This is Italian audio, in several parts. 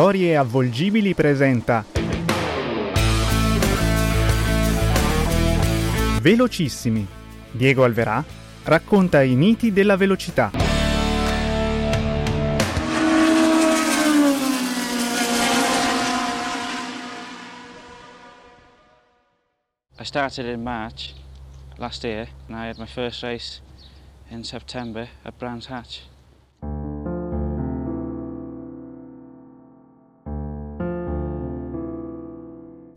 Storie avvolgibili presenta Velocissimi. Diego Alverà racconta i miti della velocità. I started in March last year and I had my first race in September at Brands Hatch.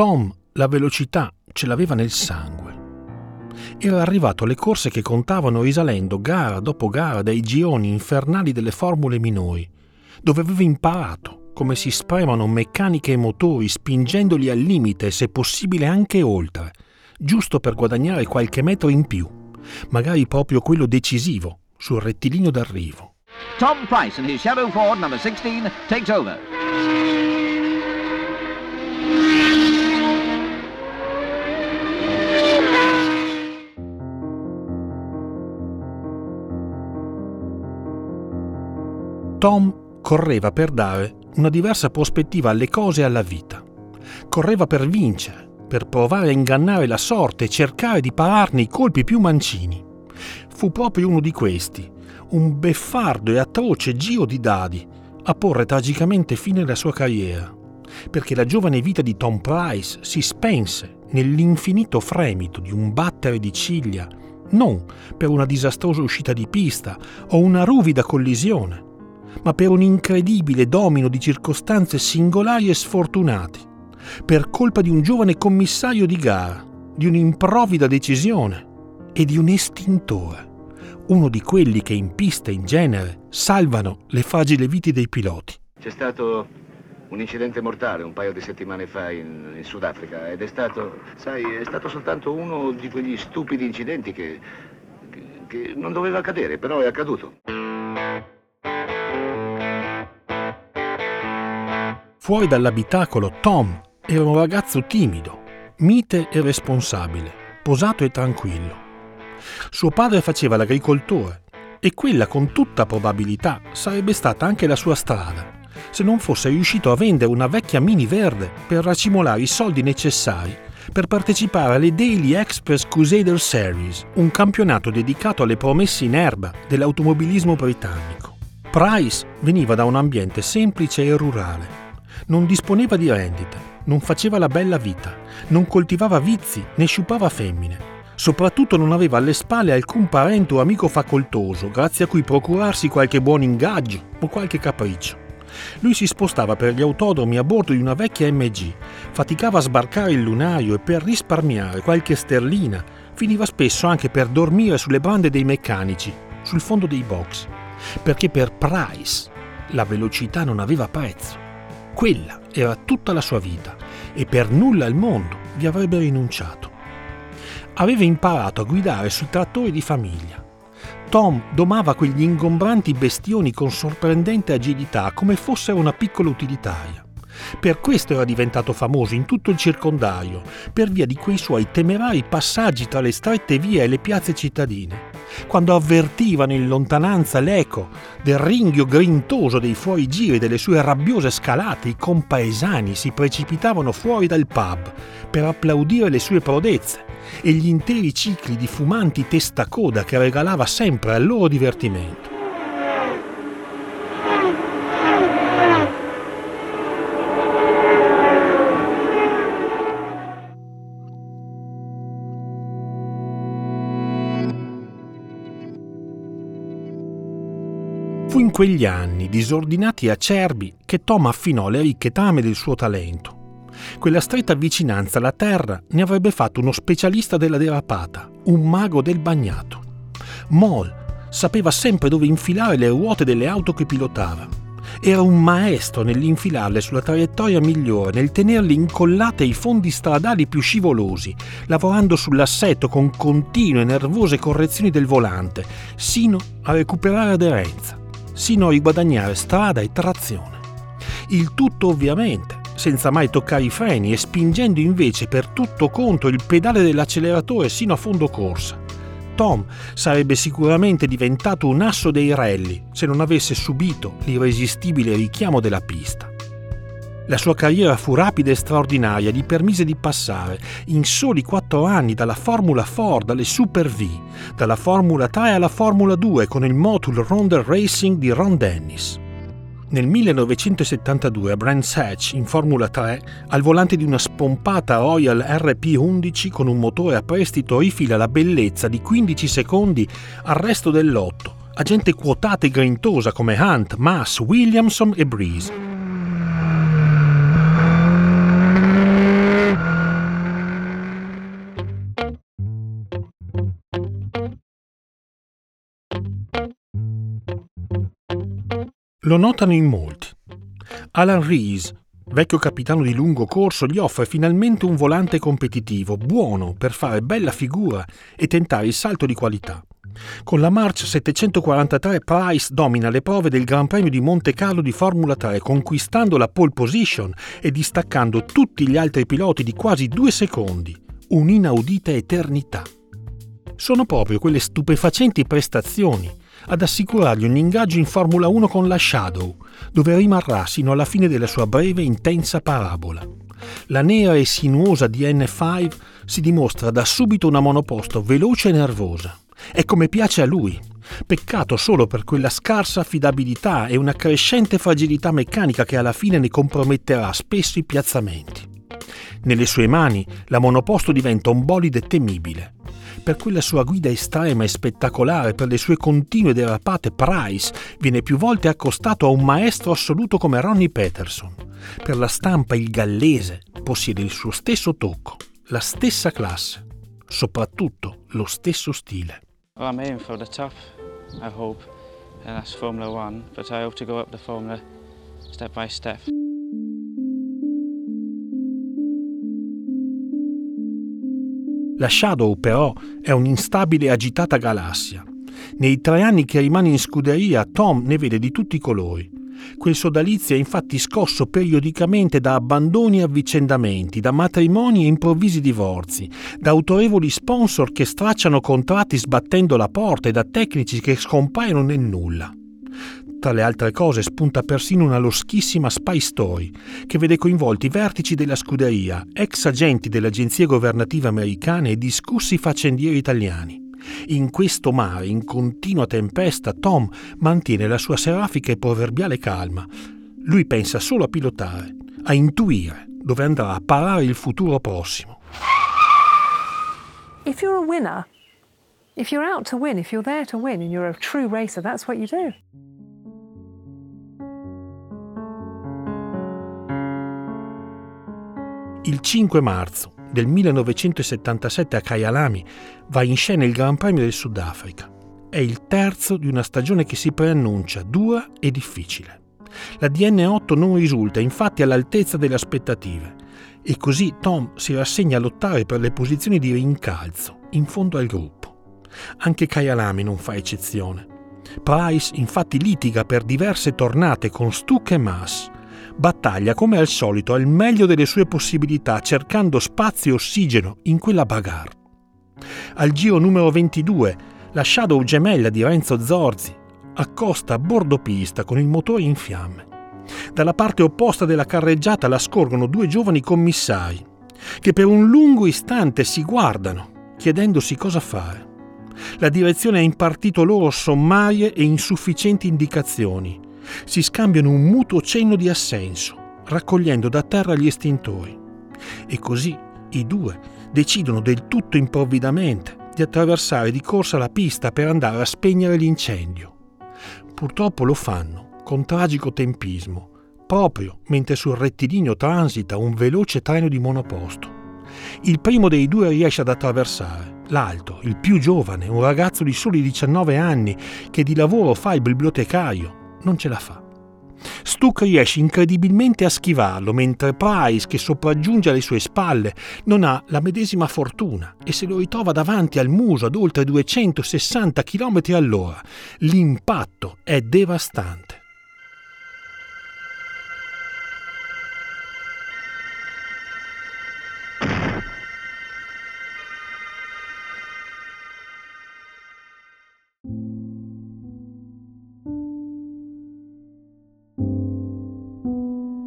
Tom la velocità ce l'aveva nel sangue. Era arrivato alle corse che contavano risalendo gara dopo gara dai gironi infernali delle formule minori, dove aveva imparato come si spremano meccaniche e motori spingendoli al limite e se possibile anche oltre, giusto per guadagnare qualche metro in più, magari proprio quello decisivo sul rettilineo d'arrivo. Tom Price and his Shadow Ford number 16 takes over. Tom correva per dare una diversa prospettiva alle cose e alla vita. Correva per vincere, per provare a ingannare la sorte e cercare di pararne i colpi più mancini. Fu proprio uno di questi, un beffardo e atroce giro di dadi, a porre tragicamente fine alla sua carriera, perché la giovane vita di Tom Price si spense nell'infinito fremito di un battere di ciglia, non per una disastrosa uscita di pista o una ruvida collisione, ma per un incredibile domino di circostanze singolari e sfortunate, per colpa di un giovane commissario di gara, di un'improvvida decisione e di un estintore, uno di quelli che in pista in genere salvano le fragili vite dei piloti. C'è stato un incidente mortale un paio di settimane fa in, in Sudafrica ed è stato, sai, è stato soltanto uno di quegli stupidi incidenti che, che, che non doveva accadere, però è accaduto. Fuori dall'abitacolo Tom era un ragazzo timido, mite e responsabile, posato e tranquillo. Suo padre faceva l'agricoltore e quella con tutta probabilità sarebbe stata anche la sua strada, se non fosse riuscito a vendere una vecchia mini verde per racimolare i soldi necessari per partecipare alle Daily Express Crusader Series, un campionato dedicato alle promesse in erba dell'automobilismo britannico. Price veniva da un ambiente semplice e rurale. Non disponeva di rendite, non faceva la bella vita, non coltivava vizi né sciupava femmine. Soprattutto non aveva alle spalle alcun parente o amico facoltoso grazie a cui procurarsi qualche buon ingaggio o qualche capriccio. Lui si spostava per gli autodromi a bordo di una vecchia MG, faticava a sbarcare il lunario e per risparmiare qualche sterlina finiva spesso anche per dormire sulle bande dei meccanici, sul fondo dei box, perché per Price la velocità non aveva prezzo. Quella era tutta la sua vita e per nulla al mondo vi avrebbe rinunciato. Aveva imparato a guidare sui trattori di famiglia. Tom domava quegli ingombranti bestioni con sorprendente agilità come fossero una piccola utilitaria. Per questo era diventato famoso in tutto il circondario, per via di quei suoi temerari passaggi tra le strette vie e le piazze cittadine, quando avvertivano in lontananza l'eco del ringhio grintoso dei fuorigiri delle sue rabbiose scalate, i compaesani si precipitavano fuori dal pub per applaudire le sue prodezze e gli interi cicli di fumanti testacoda che regalava sempre al loro divertimento. Quegli anni, disordinati e acerbi, che Tom affinò le ricche trame del suo talento. Quella stretta vicinanza alla terra ne avrebbe fatto uno specialista della derapata, un mago del bagnato. Moll sapeva sempre dove infilare le ruote delle auto che pilotava. Era un maestro nell'infilarle sulla traiettoria migliore, nel tenerle incollate ai fondi stradali più scivolosi, lavorando sull'assetto con continue nervose correzioni del volante, sino a recuperare aderenza, sino a riguadagnare strada e trazione. Il tutto ovviamente senza mai toccare i freni e spingendo invece per tutto conto il pedale dell'acceleratore sino a fondo corsa. Tom sarebbe sicuramente diventato un asso dei rally se non avesse subito l'irresistibile richiamo della pista. La sua carriera fu rapida e straordinaria, gli permise di passare in soli quattro anni dalla Formula Ford alle Super V, dalla Formula 3 alla Formula 2 con il Motul Ronda Racing di Ron Dennis. Nel 1972 a Brands Hatch in Formula 3, al volante di una spompata Royal RP11 con un motore a prestito rifila la bellezza di 15 secondi al resto del lotto, a gente quotata e grintosa come Hunt, Mass, Williamson e Breeze. Lo notano in molti. Alan Rees, vecchio capitano di lungo corso, gli offre finalmente un volante competitivo, buono per fare bella figura e tentare il salto di qualità. Con la March 743 Price domina le prove del Gran Premio di Monte Carlo di Formula 3, conquistando la pole position e distaccando tutti gli altri piloti di quasi due secondi, un'inaudita eternità. Sono proprio quelle stupefacenti prestazioni ad assicurargli un ingaggio in Formula 1 con la Shadow, dove rimarrà sino alla fine della sua breve e intensa parabola. La nera e sinuosa DN5 si dimostra da subito una monoposto veloce e nervosa. È come piace a lui. Peccato solo per quella scarsa affidabilità e una crescente fragilità meccanica che alla fine ne comprometterà spesso i piazzamenti. Nelle sue mani la monoposto diventa un bolide temibile per quella sua guida estrema e spettacolare, per le sue continue derapate, Price viene più volte accostato a un maestro assoluto come Ronnie Peterson. Per la stampa il gallese possiede il suo stesso tocco, la stessa classe, soprattutto lo stesso stile. Well, I'm aiming for the top, I hope, and that's Formula One, but I hope to go up the Formula step by step. La Shadow però è un'instabile e agitata galassia. Nei tre anni che rimane in scuderia Tom ne vede di tutti i colori. Quel sodalizio è infatti scosso periodicamente da abbandoni e avvicendamenti, da matrimoni e improvvisi divorzi, da autorevoli sponsor che stracciano contratti sbattendo la porta e da tecnici che scompaiono nel nulla. Tra le altre cose spunta persino una loschissima spy story che vede coinvolti vertici della scuderia, ex agenti delle agenzie governative americane e discussi faccendieri italiani. In questo mare, in continua tempesta, Tom mantiene la sua serafica e proverbiale calma. Lui pensa solo a pilotare, a intuire dove andrà a parare il futuro prossimo. If you're a winner, if you're out to win, if you're there to win and you're a true racer, that's what you do. Il 5 marzo del 1977 a Kyalami va in scena il Gran Premio del Sudafrica. È il terzo di una stagione che si preannuncia dura e difficile. La DN8 non risulta infatti all'altezza delle aspettative e così Tom si rassegna a lottare per le posizioni di rincalzo in fondo al gruppo. Anche Kyalami non fa eccezione. Price infatti litiga per diverse tornate con Stuck e Mass battaglia come al solito al meglio delle sue possibilità cercando spazio e ossigeno in quella bagarre. Al giro numero 22, la Shadow gemella di Renzo Zorzi accosta a bordo pista con il motore in fiamme. Dalla parte opposta della carreggiata la scorgono due giovani commissari che per un lungo istante si guardano chiedendosi cosa fare. La direzione ha impartito loro sommarie e insufficienti indicazioni si scambiano un mutuo cenno di assenso, raccogliendo da terra gli estintori. E così i due decidono del tutto improvvidamente di attraversare di corsa la pista per andare a spegnere l'incendio. Purtroppo lo fanno con tragico tempismo, proprio mentre sul rettilineo transita un veloce treno di monoposto. Il primo dei due riesce ad attraversare, l'altro, il più giovane, un ragazzo di soli 19 anni che di lavoro fa il bibliotecario, non ce la fa. Stuck riesce incredibilmente a schivarlo, mentre Price, che sopraggiunge alle sue spalle, non ha la medesima fortuna e se lo ritrova davanti al muso ad oltre 260 km all'ora. L'impatto è devastante.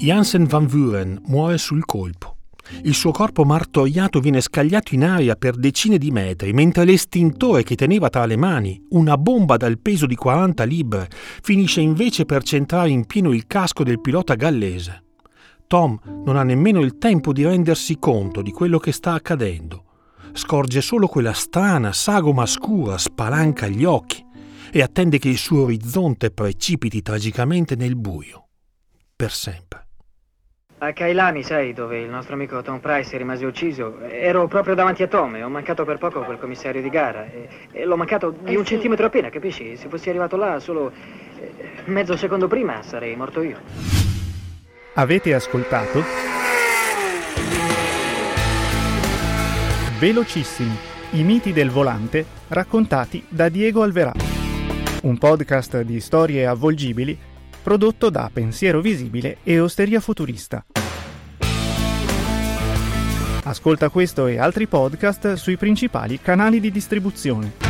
Jansen van Vuren muore sul colpo. Il suo corpo martoriato viene scagliato in aria per decine di metri, mentre l'estintore che teneva tra le mani, una bomba dal peso di 40 libbre, finisce invece per centrare in pieno il casco del pilota gallese. Tom non ha nemmeno il tempo di rendersi conto di quello che sta accadendo. Scorge solo quella strana sagoma scura spalanca gli occhi e attende che il suo orizzonte precipiti tragicamente nel buio. Per sempre. A Kailani, sai, dove il nostro amico Tom Price rimase ucciso, ero proprio davanti a Tom e ho mancato per poco quel commissario di gara. E, e l'ho mancato di Eh un sì. centimetro appena, capisci? Se fossi arrivato là solo eh, mezzo secondo prima sarei morto io. Avete ascoltato? Velocissimi, i miti del volante raccontati da Diego Alverà. Un podcast di storie avvolgibili prodotto da Pensiero Visibile e Osteria Futurista. Ascolta questo e altri podcast sui principali canali di distribuzione.